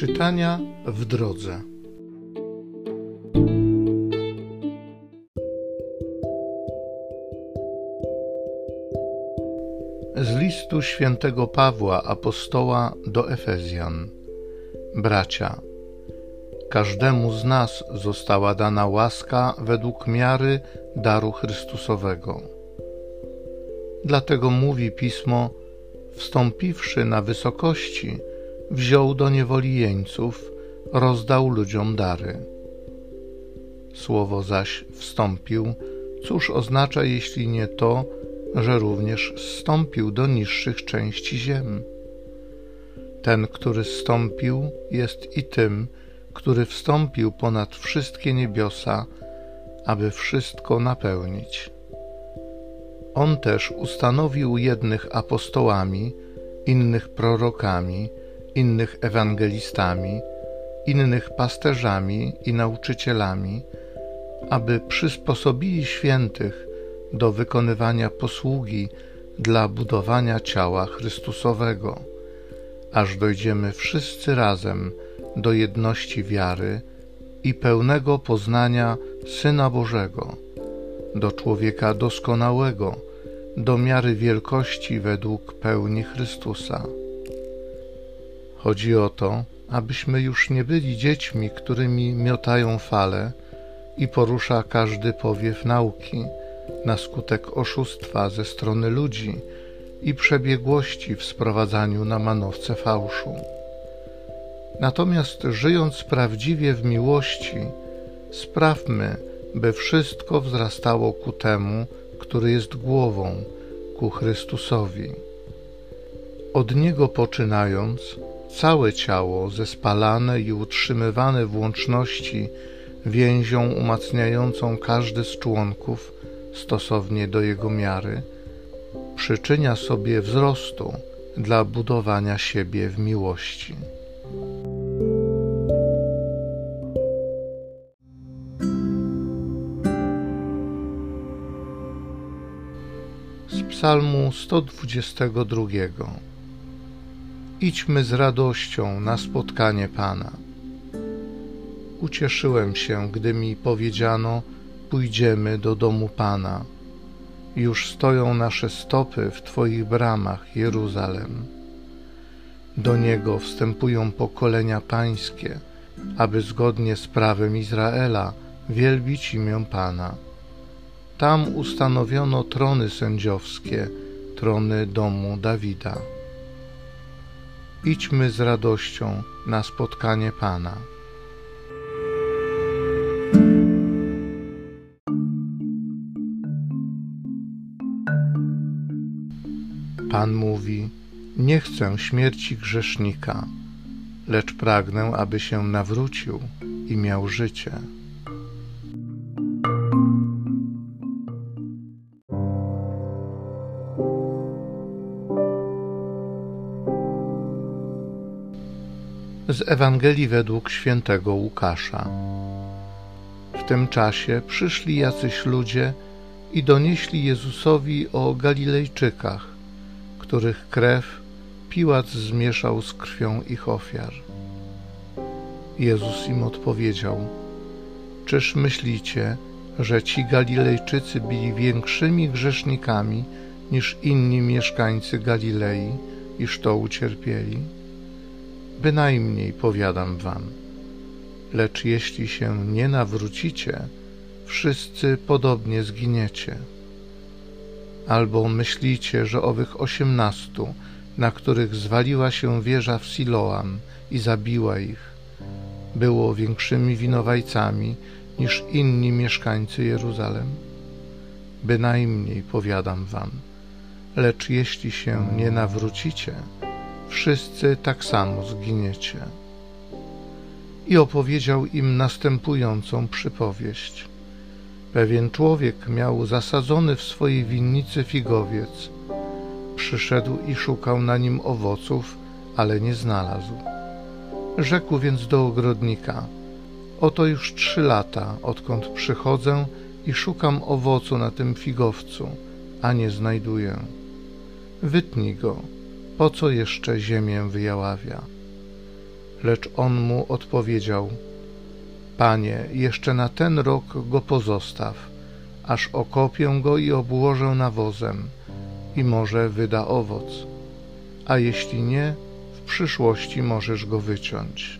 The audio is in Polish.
Czytania w drodze. Z listu świętego Pawła apostoła do Efezjan. Bracia, każdemu z nas została dana łaska według miary daru Chrystusowego. Dlatego mówi pismo: Wstąpiwszy na wysokości, wziął do niewoli jeńców, rozdał ludziom dary. Słowo zaś wstąpił, cóż oznacza, jeśli nie to, że również zstąpił do niższych części ziem? Ten, który zstąpił, jest i tym, który wstąpił ponad wszystkie niebiosa, aby wszystko napełnić. On też ustanowił jednych apostołami, innych prorokami, innych ewangelistami, innych pasterzami i nauczycielami, aby przysposobili świętych do wykonywania posługi dla budowania ciała Chrystusowego, aż dojdziemy wszyscy razem do jedności wiary i pełnego poznania Syna Bożego, do człowieka doskonałego, do miary wielkości według pełni Chrystusa. Chodzi o to, abyśmy już nie byli dziećmi, którymi miotają fale i porusza każdy powiew nauki na skutek oszustwa ze strony ludzi i przebiegłości w sprowadzaniu na manowce fałszu. Natomiast żyjąc prawdziwie w miłości, sprawmy, by wszystko wzrastało ku temu, który jest głową, ku Chrystusowi. Od Niego poczynając, całe ciało zespalane i utrzymywane w łączności więzią umacniającą każdy z członków stosownie do jego miary, przyczynia sobie wzrostu dla budowania siebie w miłości. Z Psalmu 122 Idźmy z radością na spotkanie Pana. Ucieszyłem się, gdy mi powiedziano: Pójdziemy do domu Pana. Już stoją nasze stopy w Twoich bramach, Jeruzalem. Do niego wstępują pokolenia pańskie, aby zgodnie z prawem Izraela wielbić imię Pana. Tam ustanowiono trony sędziowskie, trony domu Dawida. Idźmy z radością na spotkanie Pana. Pan mówi: Nie chcę śmierci grzesznika, lecz pragnę, aby się nawrócił i miał życie. Z Ewangelii według świętego Łukasza. W tym czasie przyszli jacyś ludzie i donieśli Jezusowi o Galilejczykach, których krew Piłat zmieszał z krwią ich ofiar. Jezus im odpowiedział: Czyż myślicie, że ci Galilejczycy byli większymi grzesznikami niż inni mieszkańcy Galilei, iż to ucierpieli? Bynajmniej powiadam wam, lecz jeśli się nie nawrócicie, wszyscy podobnie zginiecie. Albo myślicie, że owych osiemnastu, na których zwaliła się wieża w Siloam i zabiła ich, było większymi winowajcami niż inni mieszkańcy Jeruzalem? Bynajmniej powiadam wam, lecz jeśli się nie nawrócicie, wszyscy tak samo zginiecie. I opowiedział im następującą przypowieść. Pewien człowiek miał zasadzony w swojej winnicy figowiec. Przyszedł i szukał na nim owoców, ale nie znalazł. Rzekł więc do ogrodnika: Oto już trzy lata, odkąd przychodzę i szukam owocu na tym figowcu, a nie znajduję. Wytnij go, po co jeszcze ziemię wyjaławia? Lecz on mu odpowiedział: Panie, jeszcze na ten rok go pozostaw, aż okopię go i obłożę nawozem, i może wyda owoc. A jeśli nie, w przyszłości możesz go wyciąć.